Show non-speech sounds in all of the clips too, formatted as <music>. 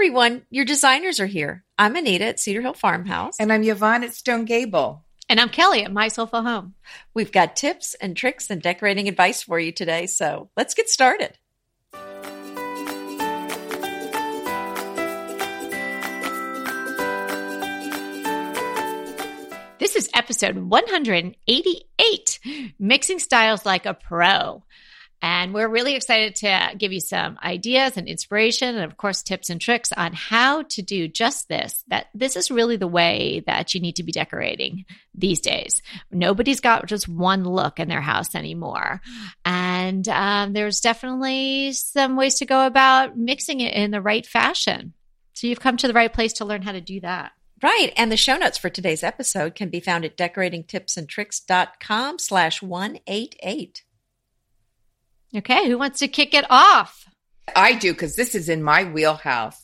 everyone. Your designers are here. I'm Anita at Cedar Hill Farmhouse. And I'm Yvonne at Stone Gable. And I'm Kelly at My Soulful Home. We've got tips and tricks and decorating advice for you today. So let's get started. This is episode 188 Mixing Styles Like a Pro. And we're really excited to give you some ideas and inspiration and of course tips and tricks on how to do just this. That this is really the way that you need to be decorating these days. Nobody's got just one look in their house anymore. And um, there's definitely some ways to go about mixing it in the right fashion. So you've come to the right place to learn how to do that. Right. And the show notes for today's episode can be found at decoratingtipsandtricks.com slash 188. Okay, who wants to kick it off? I do because this is in my wheelhouse.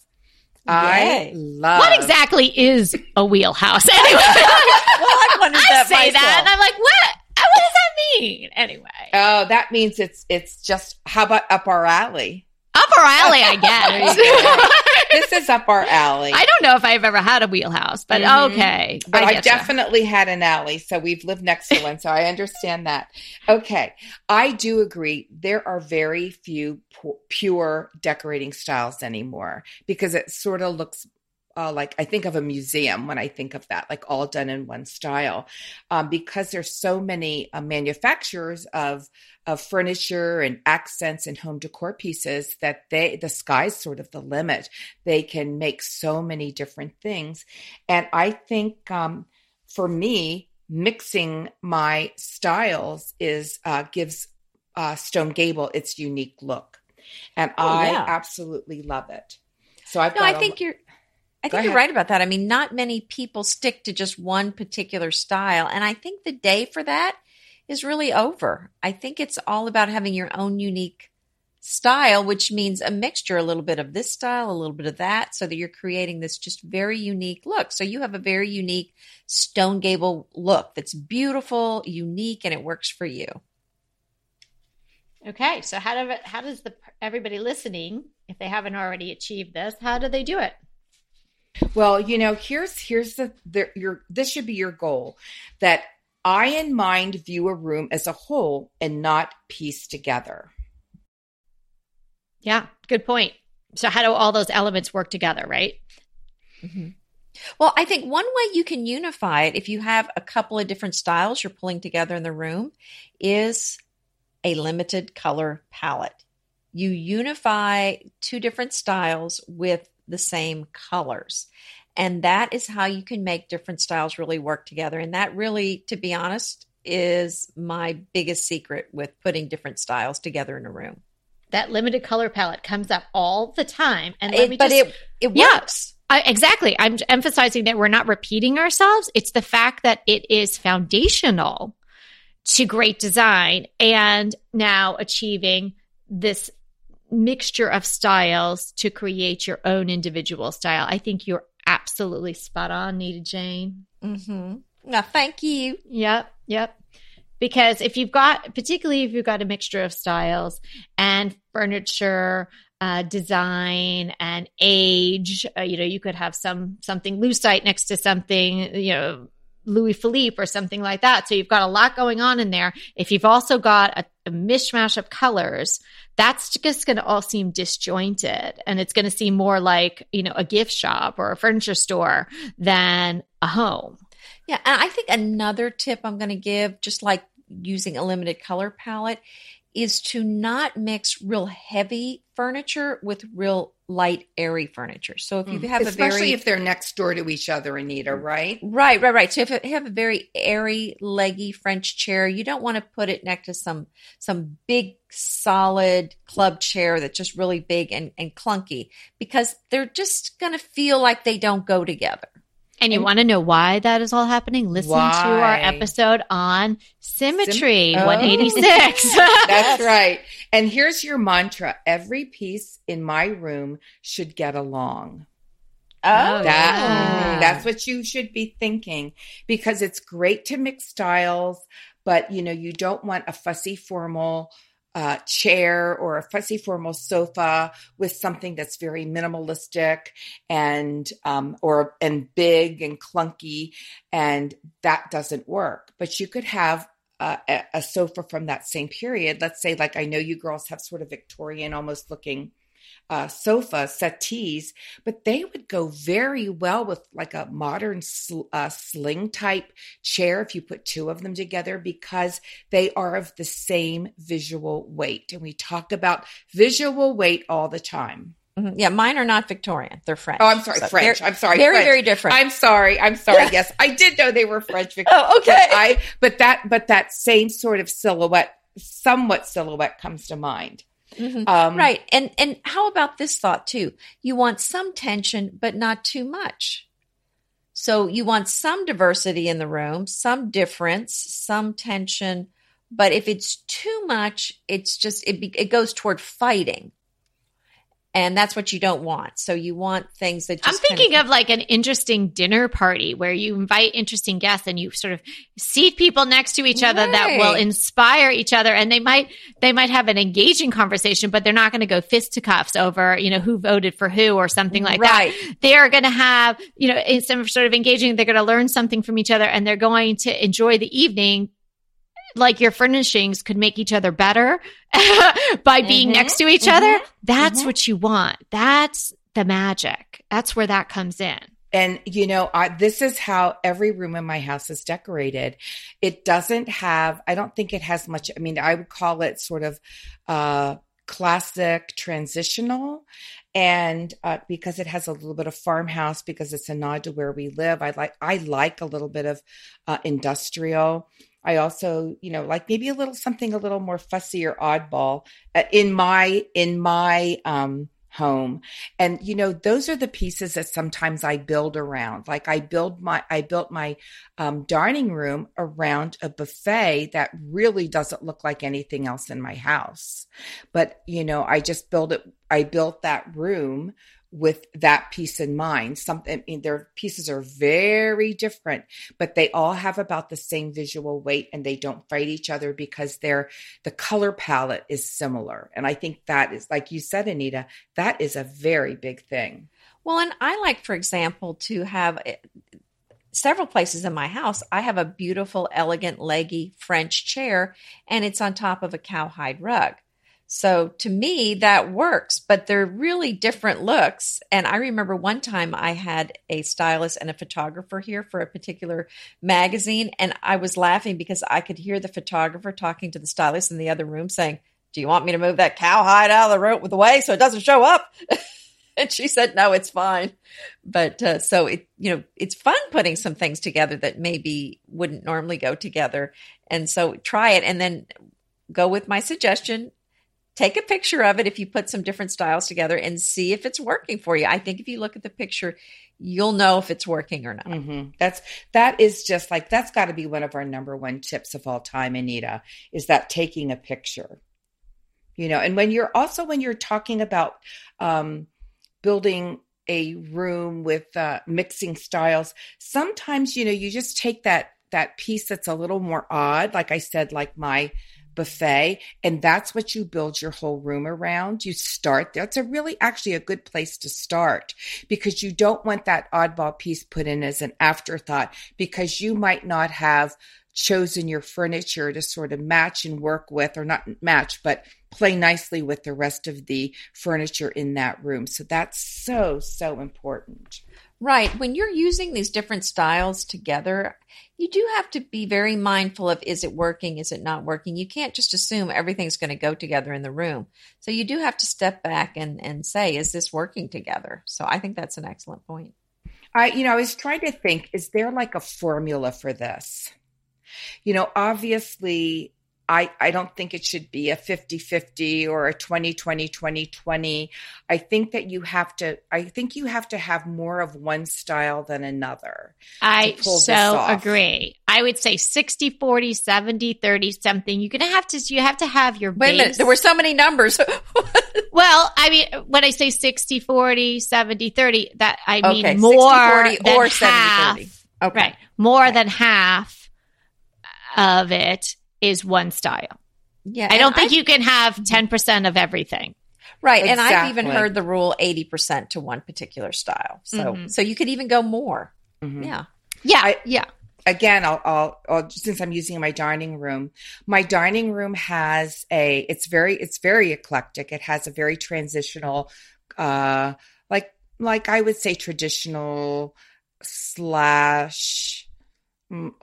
Yay. I love What exactly is a wheelhouse? <laughs> Anyway, <laughs> well, I wondered I that say myself. that and I'm like, what? Uh, what does that mean? Anyway, Oh, that means it's it's just how about up our alley? up our alley, I guess. <laughs> This is up our alley. I don't know if I've ever had a wheelhouse, but Mhm. okay. but I, getcha. definitely had an alley, so we've lived next to one, so I understand that. Okay, I do agree. There are very few pu- pure decorating styles anymore because it sort of looks uh, like I think of a museum when I think of that, like all done in one style, um, because there's so many uh, manufacturers of of furniture and accents and home decor pieces that they the sky's sort of the limit. They can make so many different things, and I think um, for me, mixing my styles is uh, gives uh, Stone Gable its unique look, and Oh, I yeah. absolutely love it. So I've No, got I a- think you're. I think you're right about that. I mean, not many people stick to just one particular style, and I think the day for that is really over. I think it's all about having your own unique style, which means a mixture, a little bit of this style, a little bit of that, so that you're creating this just very unique look. So you have a very unique Stone Gable look that's beautiful, unique, and it works for you. Okay, so how do how does the everybody listening, if they haven't already achieved this, how do they do it? Well, you know, here's here's the, the your this should be your goal that I in mind view a room as a whole and not pieced together. Yeah, good point. So how do all those elements work together, right? Mhm. Well, I think one way you can unify it, if you have a couple of different styles you're pulling together in the room, is a limited color palette. You unify two different styles with the same colors. And that is how you can make different styles really work together. And that really, to be honest, is my biggest secret with putting different styles together in a room. That limited color palette comes up all the time, and let It- me but just, it it Yeah. works. I, exactly. I'm emphasizing that we're not repeating ourselves. It's the fact that it is foundational to great design and now achieving this mixture of styles to create your own individual style. I think you're absolutely spot on, Nita Jane. Mm-hmm. Now, thank you. Yep, yep. Because if you've got, particularly if you've got a mixture of styles and furniture, uh, design and age, uh, you know, you could have some something lucite next to something, you know, Louis Philippe or something like that. So you've got a lot going on in there. If you've also got a, a mishmash of colors, that's just going to all seem disjointed and it's going to seem more like, you know, a gift shop or a furniture store than a home. Yeah, and I think another tip I'm going to give, just like using a limited color palette, is to not mix real heavy furniture with real light, airy furniture. So if you mm. have a Especially very if they're next door to each other, Anita, right? Right, right, right. So if you have a very airy, leggy French chair, you don't want to put it next to some some big, solid club chair that's just really big and, and clunky because they're just going to feel like they don't go together. And you want to know why that is all happening? Listen to our episode on symmetry Sym- Oh. 186. <laughs> <laughs> That's right. And here's your mantra every piece in my room should get along. Oh, That yeah. mm, that's what you should be thinking because it's great to mix styles, but you know, you don't want a fussy formal uh, chair or a fussy formal sofa with something that's very minimalistic and um, or and big and clunky, and that doesn't work. But you could have uh, a sofa from that same period. Let's say, like I know you girls have sort of Victorian, almost looking uh, sofa settees, but they would go very well with like a modern sl- uh, sling type chair if you put two of them together because they are of the same visual weight. And we talk about visual weight all the time. Mm-hmm. Yeah, mine are not Victorian. They're French. Oh, I'm sorry, so French. I'm sorry. Very, French. very different. I'm sorry. I'm sorry. Yeah. Yes, I did know they were French. Victorian, <laughs> oh, okay. But I, but that, but that same sort of silhouette, somewhat silhouette comes to mind. Mm-hmm. Um, right. And and how about this thought too? You want some tension, but not too much. So you want some diversity in the room, some difference, some tension. But if it's too much, it's just it it goes toward fighting and that's what you don't want. So you want things that I'm thinking kind of, of, like an interesting dinner party where you invite interesting guests and you sort of seat people next to each other right. that will inspire each other and they might they might have an engaging conversation but they're not going to go fisticuffs over, you know, who voted for who or something like right. that. They're going to have, you know, some sort of engaging they're going to learn something from each other and they're going to enjoy the evening like your furnishings could make each other better <laughs> by being mm-hmm, next to each mm-hmm, other. That's mm-hmm. what you want. That's the magic. That's where that comes in. And you know, I, this is how every room in my house is decorated. It doesn't have. I don't think it has much. I mean, I would call it sort of uh, classic transitional, and uh, because it has a little bit of farmhouse, because it's a nod to where we live. I like. I like a little bit of uh, industrial. I also, you know, like maybe a little something a little more fussy or oddball uh, in my in my um home. And you know, those are the pieces that sometimes I build around. Like I build my I built my um, dining room around a buffet that really doesn't look like anything else in my house. But you know, I just built it I built that room with that piece in mind. Something I mean, their pieces are very different, but they all have about the same visual weight and they don't fight each other because they're the color palette is similar. And I think that is like you said, Anita, that is a very big thing. Well, and I like, for example, to have eh, several places in my house. I have a beautiful, elegant, leggy French chair, and it's on top of a cowhide rug. So to me, that works, but they're really different looks. And I remember one time I had a stylist and a photographer here for a particular magazine, and I was laughing because I could hear the photographer talking to the stylist in the other room saying, Do you want me to move that cowhide out of the with the way so it doesn't show up? <laughs> and she said, No, it's fine. But uh, so it, you know, it's fun putting some things together that maybe wouldn't normally go together. And so try it and then go with my suggestion take a picture of it if you put some different styles together and see if it's working for you. I think if you look at the picture, you'll know if it's working or not. Mm-hmm. That's that is just like that's got to be one of our number one tips of all time, Anita, is that taking a picture. You know, and when you're also when you're talking about um, building a room with uh, mixing styles, sometimes you know you just take that that piece that's a little more odd, like I said, like my buffet and that's what you build your whole room around. You start that's a really actually a good place to start because you don't want that oddball piece put in as an afterthought because you might not have chosen your furniture to sort of match and work with or not match but play nicely with the rest of the furniture in that room. So that's so so important Right. When you're using these different styles together, you do have to be very mindful of is it working, is it not working? You can't just assume everything's going to go together in the room. So you do have to step back and, and say, is this working together? So I think that's an excellent point. I, you know, I was trying to think, is there like a formula for this? You know, obviously, I, I don't think it should be a 50 50 or a 20 20 20 20. I think that you have to, I think you have to have more of one style than another. I so agree. I would say 60 40, 70 30 something. You're going to have to, you have to have your Wait base. a minute. There were so many numbers. <laughs> well, I mean, when I say 60 40, 70 30, that I mean okay, more 60, 40 or 70 half, 30. Okay. Right. More okay. than half of it is one style. Yeah. I don't and think you can have 10% of everything. Right. And I've even heard the rule 80% to one particular style. So Mhm. so you could even go more. Mhm. Yeah. Yeah. I- yeah. again I'll, I'll, I'll since i'm using my dining room my dining room has a it's very it's very eclectic it has a very transitional uh like like i would say traditional slash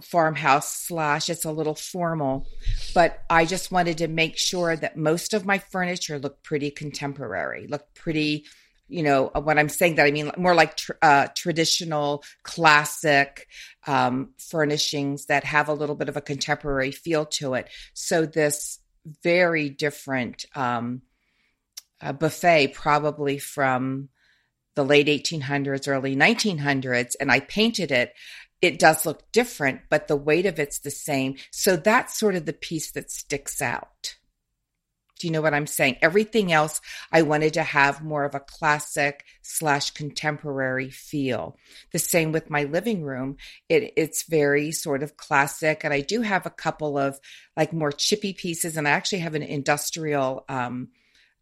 farmhouse slash it's a little formal but i just wanted to make sure that most of my furniture looked pretty contemporary looked pretty you know when i'm saying that i mean more like tr- uh, traditional classic um, furnishings that have a little bit of a contemporary feel to it. So this very different um, uh, buffet, probably from the late 1800s, early 1900s, and I painted it. It does look different, but the weight of it's the same. So that's sort of the piece that sticks out. Do you know what I'm saying? Everything else, I wanted to have more of a classic slash contemporary feel. The same with my living room. It, it's very sort of classic. And I do have a couple of like more chippy pieces. And I actually have an industrial, um,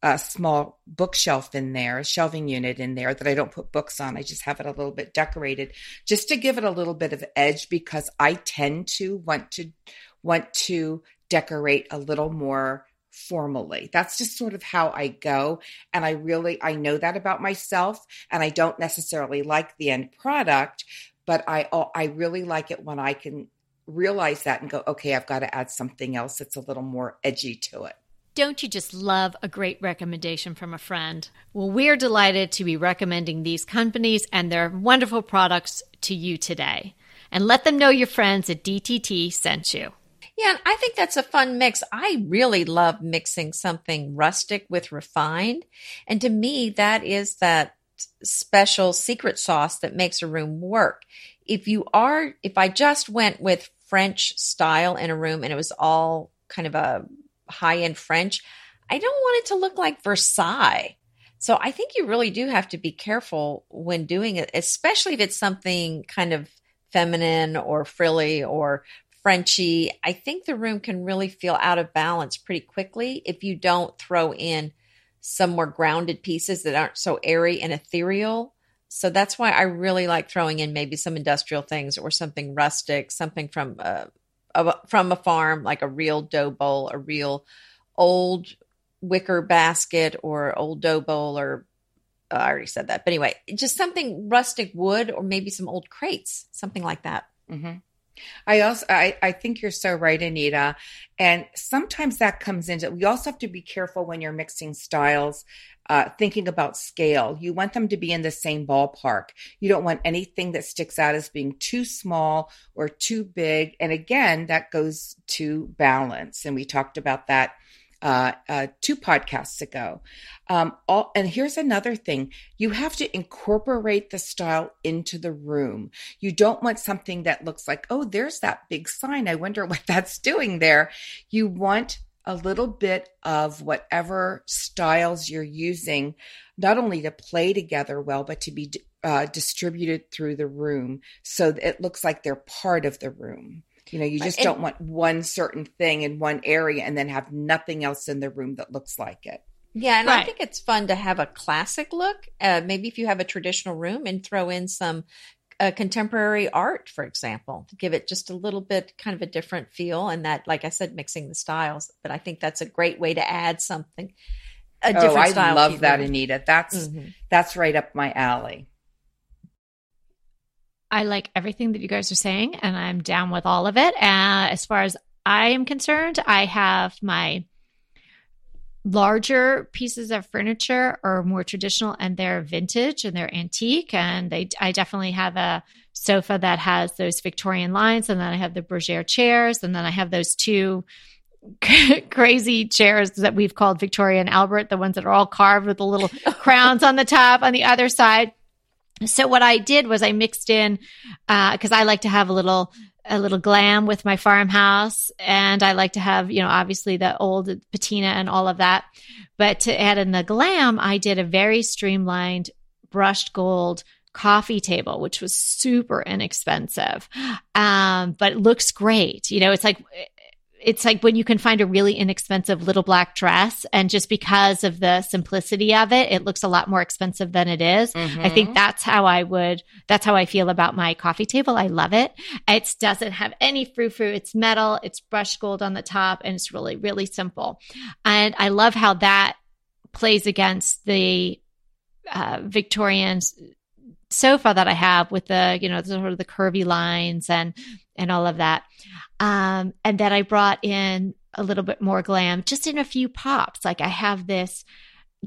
a small bookshelf in there, a shelving unit in there that I don't put books on. I just have it a little bit decorated just to give it a little bit of edge because I tend to want to want to decorate a little more formally. That's just sort of how I go. And I really, I know that about myself and I don't necessarily like the end product, but I, I really like it when I can realize that and go, okay, I've got to add something else that's a little more edgy to it. Don't you just love a great recommendation from a friend? Well, we're delighted to be recommending these companies and their wonderful products to you today. And let them know your friends at DTT sent you. Yeah, I think that's a fun mix. I really love mixing something rustic with refined. And to me, that is that special secret sauce that makes a room work. If you are, if I just went with French style in a room and it was all kind of a high end French, I don't want it to look like Versailles. So I think you really do have to be careful when doing it, especially if it's something kind of feminine or frilly or Frenchy. I think the room can really feel out of balance pretty quickly if you don't throw in some more grounded pieces that aren't so airy and ethereal. So that's why I really like throwing in maybe some industrial things or something rustic, something from uh, from a farm, like a real dough bowl, a real old wicker basket or old dough bowl or uh, I already said that. But anyway, just something rustic wood or maybe some old crates, something like that. Mm-hmm. I also I, I think you're so right, Anita. And sometimes that comes into we also have to be careful when you're mixing styles, uh, thinking about scale. You want them to be in the same ballpark. You don't want anything that sticks out as being too small or too big. And again, that goes to balance. And we talked about that uh, uh, two podcasts ago. Um, all, and here's another thing you have to incorporate the style into the room. You don't want something that looks like, oh, there's that big sign. I wonder <laughs> what that's doing there. You want a little bit of whatever styles you're using, not only to play together well, but to be uh, distributed through the room so it looks like they're part of the room. You know, you just And- don't want one certain thing in one area and then have nothing else in the room that looks like it. Yeah, and I think it's fun to have a classic look. Uh, maybe if you have a traditional room and throw in some uh, contemporary art, for example, to give it just a little bit kind of a different feel. And that, like I said, mixing the styles. But I think that's a great way to add something. A Oh, different I style love that, room. Anita. That's Mhm. that's right up my alley. I like everything that you guys are saying, and I'm down with all of it. Uh, as far as I am concerned, I have my larger pieces of furniture are more traditional and they're vintage and they're antique. And they, I definitely have a sofa that has those Victorian lines, and then I have the Bergère chairs, and then I have those two <laughs> crazy chairs that we've called Victoria and Albert, the ones that are all carved with the little <laughs> crowns on the top on the other side. So what I did was I mixed in because I like to have a little a little glam with my farmhouse, and I like to have you know obviously the old patina and all of that. But to add in the glam, I did a very streamlined brushed gold coffee table, which was super inexpensive, um, but it looks great. You know, it's like it's like when you can find a really inexpensive little black dress and just because of the simplicity of it it looks a lot more expensive than it is. Mm-hmm. i think that's how i would that's how i feel about my coffee table. I love it. It doesn't have any frou frou it's metal. It's brushed gold on the top and it's really really simple. And i love how that plays against the uh, victorian sofa that i have with the you know sort of the curvy lines and and all of that um, and then I brought in a little bit more glam just in a few pops. Like I have this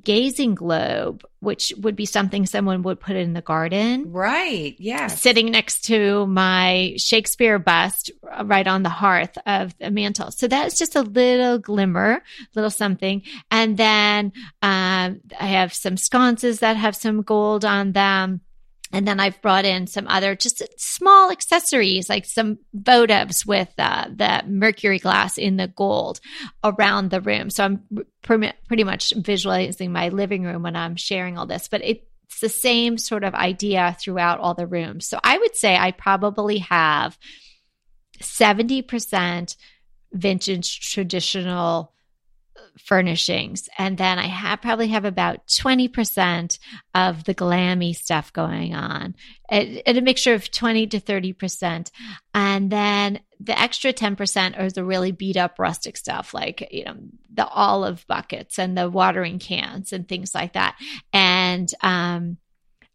gazing globe, which would be something someone would put in the garden. Right. Yeah. Sitting next to my Shakespeare bust uh, right on the hearth of the mantle. So that's just a little glimmer, little something. And then um, I have some sconces that have some gold on them. And then I've brought in some other just small accessories, like some votives with uh, the mercury glass in the gold around the room. So I'm pre- pretty much visualizing my living room when I'm sharing all this, but it's the same sort of idea throughout all the rooms. So I would say I probably have 70% vintage traditional furnishings. And then I have probably have about 20% of the glammy stuff going on at, a mixture of 20 to 30%. And then the extra 10% are the really beat up rustic stuff, like, you know, the olive buckets and the watering cans and things like that. And, um,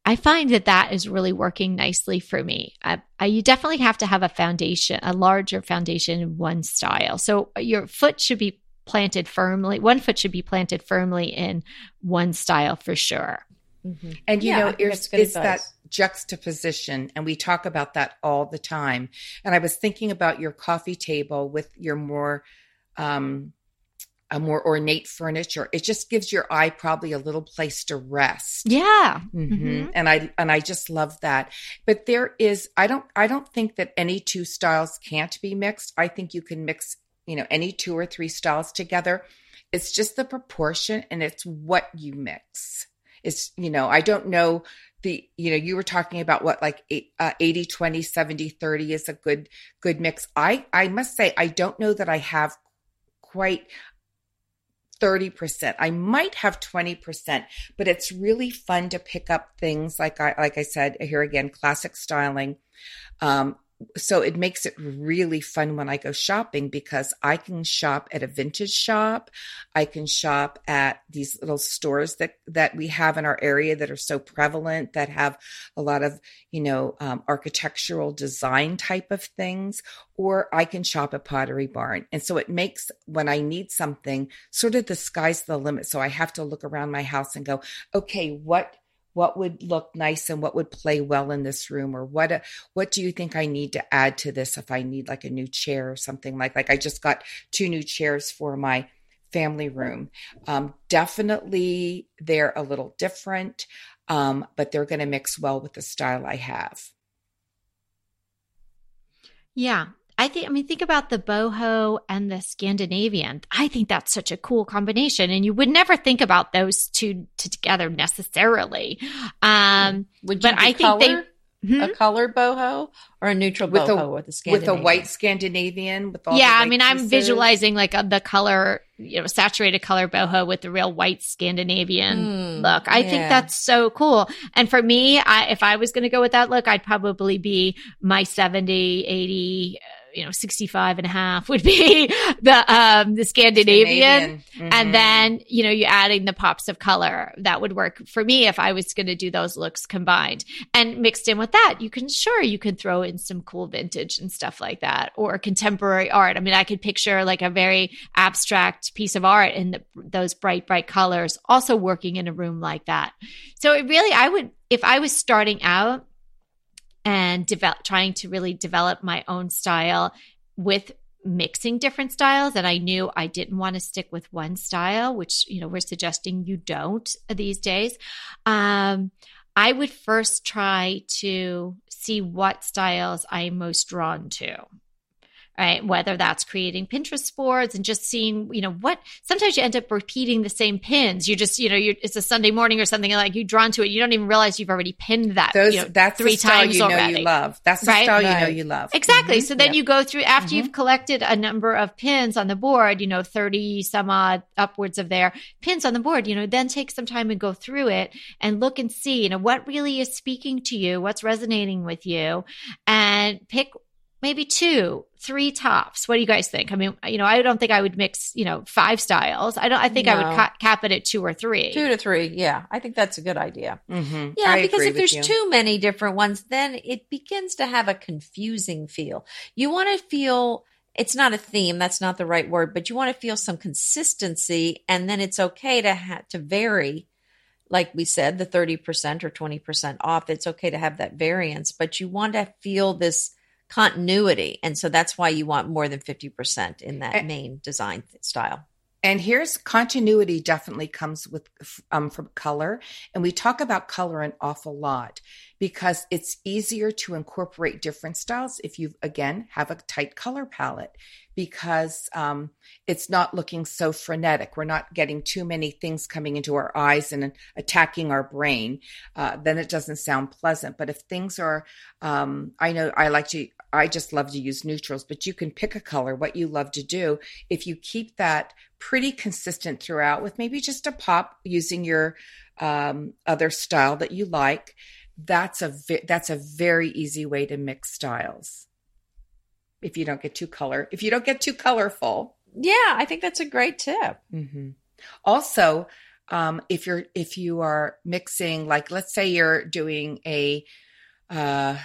I find that that is really working nicely for me. I, I, you definitely have to have a foundation, a larger foundation in one style. So your foot should be planted firmly. One foot should be planted firmly in one style for sure. Mm-hmm. And you yeah, know, it's, it's that juxtaposition, and we talk about that all the time. And I was thinking about your coffee table with your more um, a more ornate furniture. It just gives your eye probably a little place to rest. Yeah. Mm-hmm. Mm-hmm. And I and I just love that. But there is I don't I don't think that any two styles can't be mixed. I think you can mix you know, any two or three styles together. It's just the proportion and it's what you mix. It's, you know, I don't know the, you know, you were talking about what like uh, 80, 20, 70, 30 is a good, good mix. I, I must say, I don't know that I have quite 30%. I might have 20%, but it's really fun to pick up things like I, like I said, here again, classic styling. Um, so it makes it really fun when I go shopping because I can shop at a vintage shop. I can shop at these little stores that, that we have in our area that are so prevalent that have a lot of, you know, um, architectural design type of things, or I can shop at Pottery Barn. And so it makes when I need something sort of the sky's the limit. So I have to look around my house and go, okay, what what would look nice and what would play well in this room or what uh, what do you think I need to add to this if I need like a new chair or something like like I just got two new chairs for my family room. Um, definitely they're a little different, um, but they're going to mix well with the style I have. Yeah, I think, I mean, think about the boho and the Scandinavian. I think that's such a cool combination. And you would never think about those two together necessarily. Um, would but I color? think they, hmm? a color boho or a neutral with boho a, with a Scandinavian? With a white Scandinavian with all Yeah, I mean, pieces. I'm visualizing like a, the color, you know, saturated color boho with the real white Scandinavian mm, look. I yeah. think that's so cool. And for me, I, if I was going to go with that look, I'd probably be my 70, 80, you know 65 and a half would be <laughs> the um the Scandinavian, Scandinavian. Mm-hmm. and then you know you're adding the pops of color that would work for me if I was going to do those looks combined and mixed in with that you can sure you can throw in some cool vintage and stuff like that or contemporary art I mean I could picture like a very abstract piece of art in the, those bright bright colors also working in a room like that so it really I would if I was starting out and develop, trying to really develop my own style with mixing different styles. And I knew I didn't want to stick with one style which you know we're suggesting you don't these days. Um I would first try to see what styles I'm most drawn to right? Whether that's creating Pinterest boards and just seeing, you know, what sometimes you end up repeating the same pins. You just, you know, you it's a Sunday morning or something like you drawn to it. You don't even realize you've already pinned that. Those you know, that's three the style times you know you love. That's the Right? style you know you love. Exactly. Mhm. So then Yep. you go through after Mhm. you've collected a number of pins on the board, you know, 30 some odd upwards of there pins on the board, you know, then take some time and go through it and look and see, you know, what really is speaking to you, what's resonating with you, and pick maybe two, three tops. What do you guys think? I mean, you know, I don't think I would mix, you know, five styles. I don't, I think I would ca- cap it at two or three. Two to three. Yeah, I think that's a good idea. Mhm. Yeah, I because if there's you. too many different ones, then it begins to have a confusing feel. You want to feel it's not a theme, that's not the right word, but you want to feel some consistency and then it's okay to ha- to vary like we said the 30% or 20% off. It's okay to have that variance, but you want to feel this continuity. And so that's why you want more than 50% in that main design style. And here's continuity definitely comes with um, from color, and we talk about color an awful lot because it's easier to incorporate different styles if you again have a tight color palette because um, it's not looking so frenetic. We're not getting too many things coming into our eyes and attacking our brain. Uh, then it doesn't sound pleasant. But if things are, um, I know I like to. I just love to use neutrals, but you can pick a color, what you love to do. If you keep that pretty consistent throughout with maybe just a pop using your um, other style that you like, that's a ve- that's a very easy way to mix styles. If you don't get too color, if you don't get too colorful, Yeah, I think that's a great tip. hmm Also, um, if you're if you are mixing, like let's say you're doing a uh,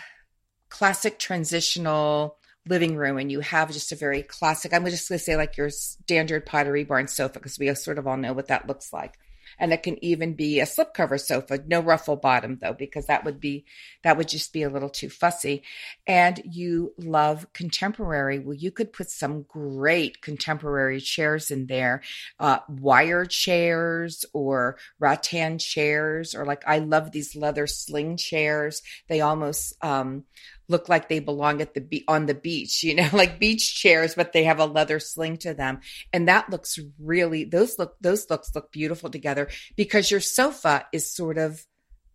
classic transitional living room, and you have just a very classic. I'm just going to say like your standard Pottery Barn sofa because we sort of all know what that looks like. And it can even be a slipcover sofa, no ruffle bottom though, because that would be that would just be a little too fussy. And you love contemporary. Well, you could put some great contemporary chairs in there uh, wire chairs or rattan chairs, or like I love these leather sling chairs. They almost um, look like they belong at the be- on the beach, you know, <laughs> like beach chairs, but they have a leather sling to them, and that looks really those look those looks look beautiful together because your sofa is sort of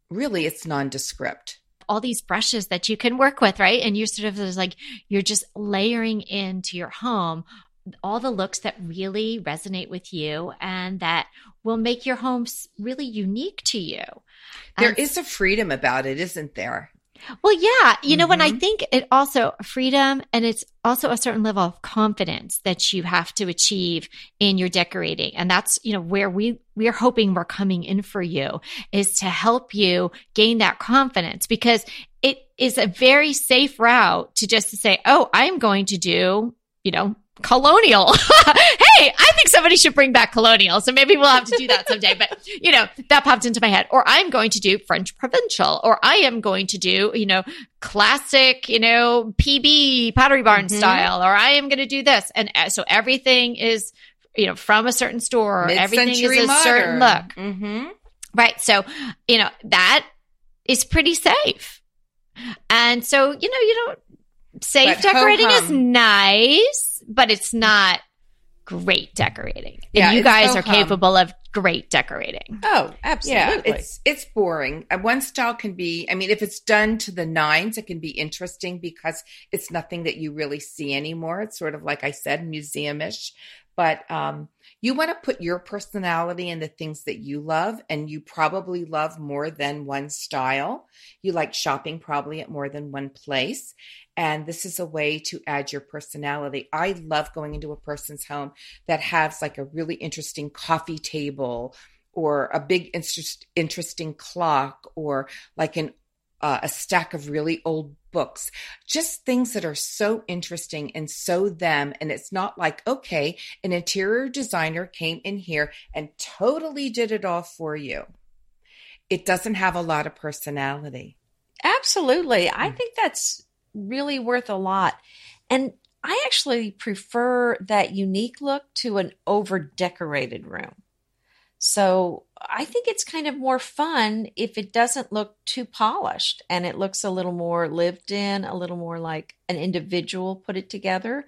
really it's nondescript. all these brushes that you can work with, right? And you're sort of there's like you're just layering into your home all the looks that really resonate with you and that will make your home really unique to you. There And is a freedom about it, isn't there? Well, yeah. You know, when I mm-hmm. think it also freedom and it's also a certain level of confidence that you have to achieve in your decorating. And that's, you know, where we, we're hoping we're coming in for you is to help you gain that confidence because it is a very safe route to just to say, Oh, I'm going to do, you know, colonial. <laughs> hey, I think somebody should bring back colonial. So maybe we'll have to do that someday. But, you know, that popped into my head. Or I'm going to do French provincial, or I am going to do, you know, classic, you know, PB Pottery Barn Mhm. style, or I am going to do this. And uh, so everything is, you know, from a certain store, or everything is a certain look. Mm-hmm. Right. So, you know, that is pretty safe. And so, you know, you don't, safe But decorating is ho-hum. nice, but it's not great decorating. And Yeah, you guys are ho-hum. capable of great decorating. Oh, absolutely. Yeah, it's it's boring. Uh, One style can be, I mean, if it's done to the nines, it can be interesting because it's nothing that you really see anymore. It's sort of like I said, museum-ish. But um, you want to put your personality in the things that you love, and you probably love more than one style. You like shopping probably at more than one place. And this is a way to add your personality. I love going into a person's home that has like a really interesting coffee table or a big interest, interesting clock or like an uh, a stack of really old books just things that are so interesting and so them and it's not like okay an interior designer came in here and totally did it all for you it doesn't have a lot of personality Absolutely. I Mm. think that's really worth a lot. And I actually prefer that unique look to an over decorated room. So I think it's kind of more fun if it doesn't look too polished and it looks a little more lived in, a little more like an individual put it together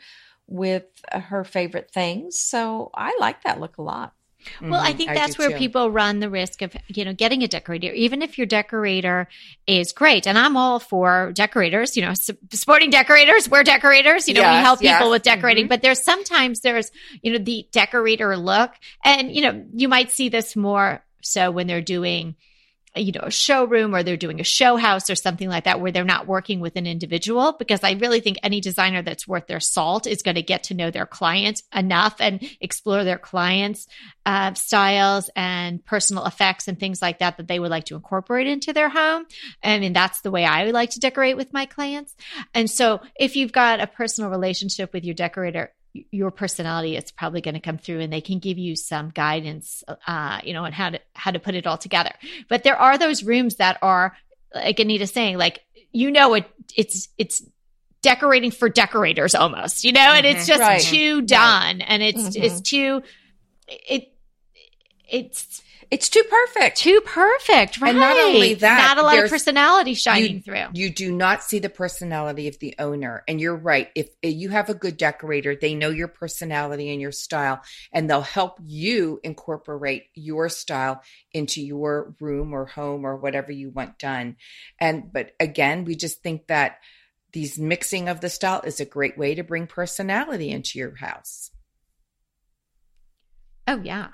with uh, her favorite things. So I like that look a lot. Well, I Mhm, think that's where too. people run the risk of, you know, getting a decorator, even if your decorator is great. And I'm all for decorators, you know, supporting decorators. We're decorators, you know, we help yes. people with decorating, Mhm. but there's sometimes there's, you know, the decorator look. And, you know, you might see this more so when they're doing, you know, a showroom or they're doing a show house or something like that where they're not working with an individual because I really think any designer that's worth their salt is going to get to know their client enough and explore their clients uh, styles and personal effects and things like that that they would like to incorporate into their home. I mean, that's the way I would like to decorate with my clients. And so if you've got a personal relationship with your decorator, your personality is probably going to come through and they can give you some guidance uh, you know on how to how to put it all together but there are those rooms that are like anita's saying like you know it it's it's decorating for decorators almost you know and it's Mhm. just Right. too done and it's Mhm. it's too it it's It's too perfect. too perfect right And not only that, not a lot of personality shining you- through You do not see the personality of the owner. And you're right. If you have a good decorator, they know your personality and your style, and they'll help you incorporate your style into your room or home or whatever you want done. And, but again, we just think that these mixing of the style is a great way to bring personality into your house. oh yeah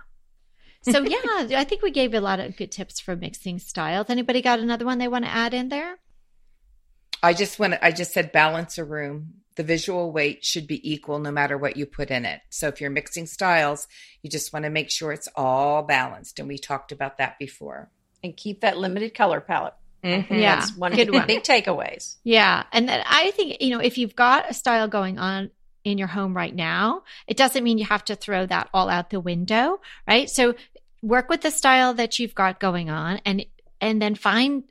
so yeah i think we gave a lot of good tips for mixing styles anybody got another one they want to add in there I just want to, I just said balance a room. The visual weight should be equal no matter what you put in it. So if you're mixing styles, you just want to make sure it's all balanced. And we talked about that before. And keep that limited color palette. Mhm. Yeah. That's one good of the one. big takeaways. Yeah. And then I think, you know, if you've got a style going on in your home right now, it doesn't mean you have to throw that all out the window, right? So work with the style that you've got going on and and then find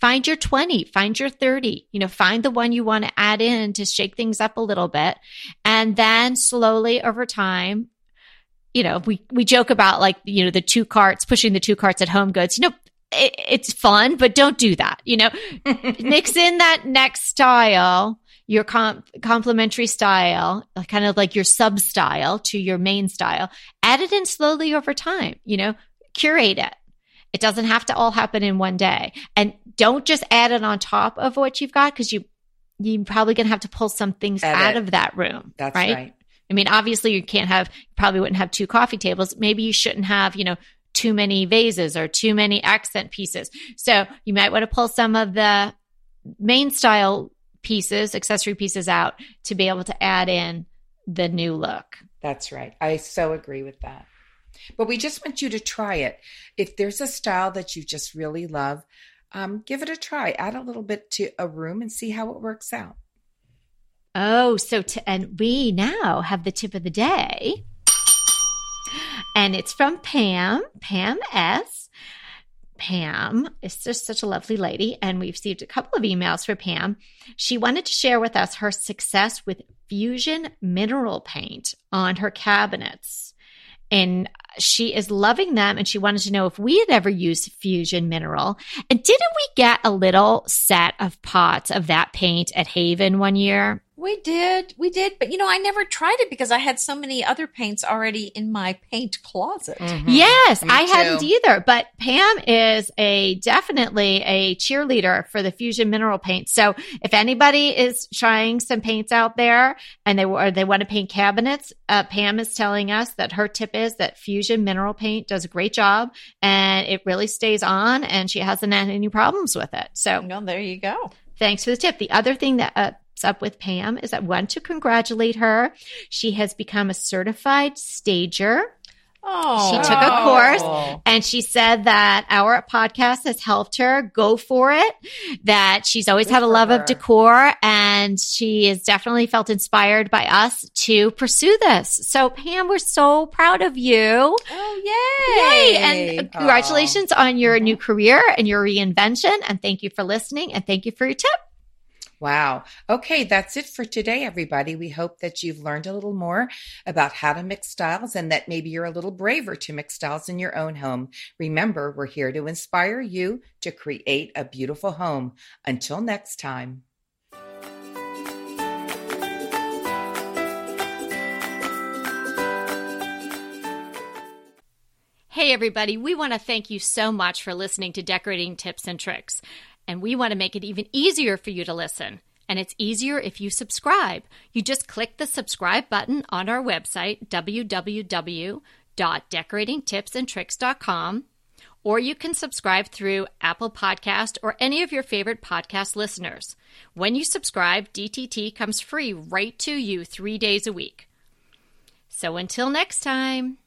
find your 20, find your 30, you know, find the one you want to add in to shake things up a little bit. And then slowly over time, you know, we we joke about like, you know, the two carts, pushing the two carts at home goods. You know, it, it's fun, but don't do that. You know, <laughs> mix in that next style, your com- complementary style, kind of like your sub style to your main style. Add it in slowly over time, you know, curate it. It doesn't have to all happen in one day. And don't just add it on top of what you've got because you you're probably going to have to pull some things Edit. out of that room. That's right? right. I mean, obviously you can't have, you probably wouldn't have two coffee tables. Maybe you shouldn't have, you know, too many vases or too many accent pieces. So you might want to pull some of the main style pieces, accessory pieces out to be able to add in the new look. That's right. I so agree with that. But we just want you to try it. If there's a style that you just really love, um, give it a try. Add a little bit to a room and see how it works out. Oh, so to, and we now have the tip of the day. And it's from Pam, Pam S. Pam is just such a lovely lady, and we received a couple of emails for Pam. She wanted to share with us her success with fusion mineral paint on her cabinets. And she is loving them, and she wanted to know if we had ever used fusion mineral. And didn't we get a little set of pots of that paint at Haven one year? We did, we did, but you know, I never tried it because I had so many other paints already in my paint closet. Yes, Me I too. hadn't either. But Pam is a definitely a cheerleader for the fusion mineral paint. So if anybody is trying some paints out there and they or they want to paint cabinets, uh, Pam is telling us that her tip is that fusion mineral paint does a great job and it really stays on, and she hasn't had any problems with it. So Well, there you go. Thanks for the tip. The other thing that uh, is up with Pam is I want to congratulate her. She has become a certified stager. Oh, She took a course oh. and she said that our podcast has helped her go for it, that she's always Good had a love her. of decor and she has definitely felt inspired by us to pursue this. So Pam, we're so proud of you. Oh, Yay! yay! And congratulations on your new career and your reinvention. And thank you for listening and thank you for your tip. Wow. Okay, that's it for today, everybody. We hope that you've learned a little more about how to mix styles and that maybe you're a little braver to mix styles in your own home. Remember, we're here to inspire you to create a beautiful home. Until next time. Hey, everybody, we want to thank you so much for listening to Decorating Tips and Tricks. And we want to make it even easier for you to listen. And it's easier if you subscribe. You just click the subscribe button on our website, www.decoratingtipsandtricks.com, or you can subscribe through Apple Podcast or any of your favorite podcast listeners. When you subscribe, DTT comes free right to you three days a week. So until next time.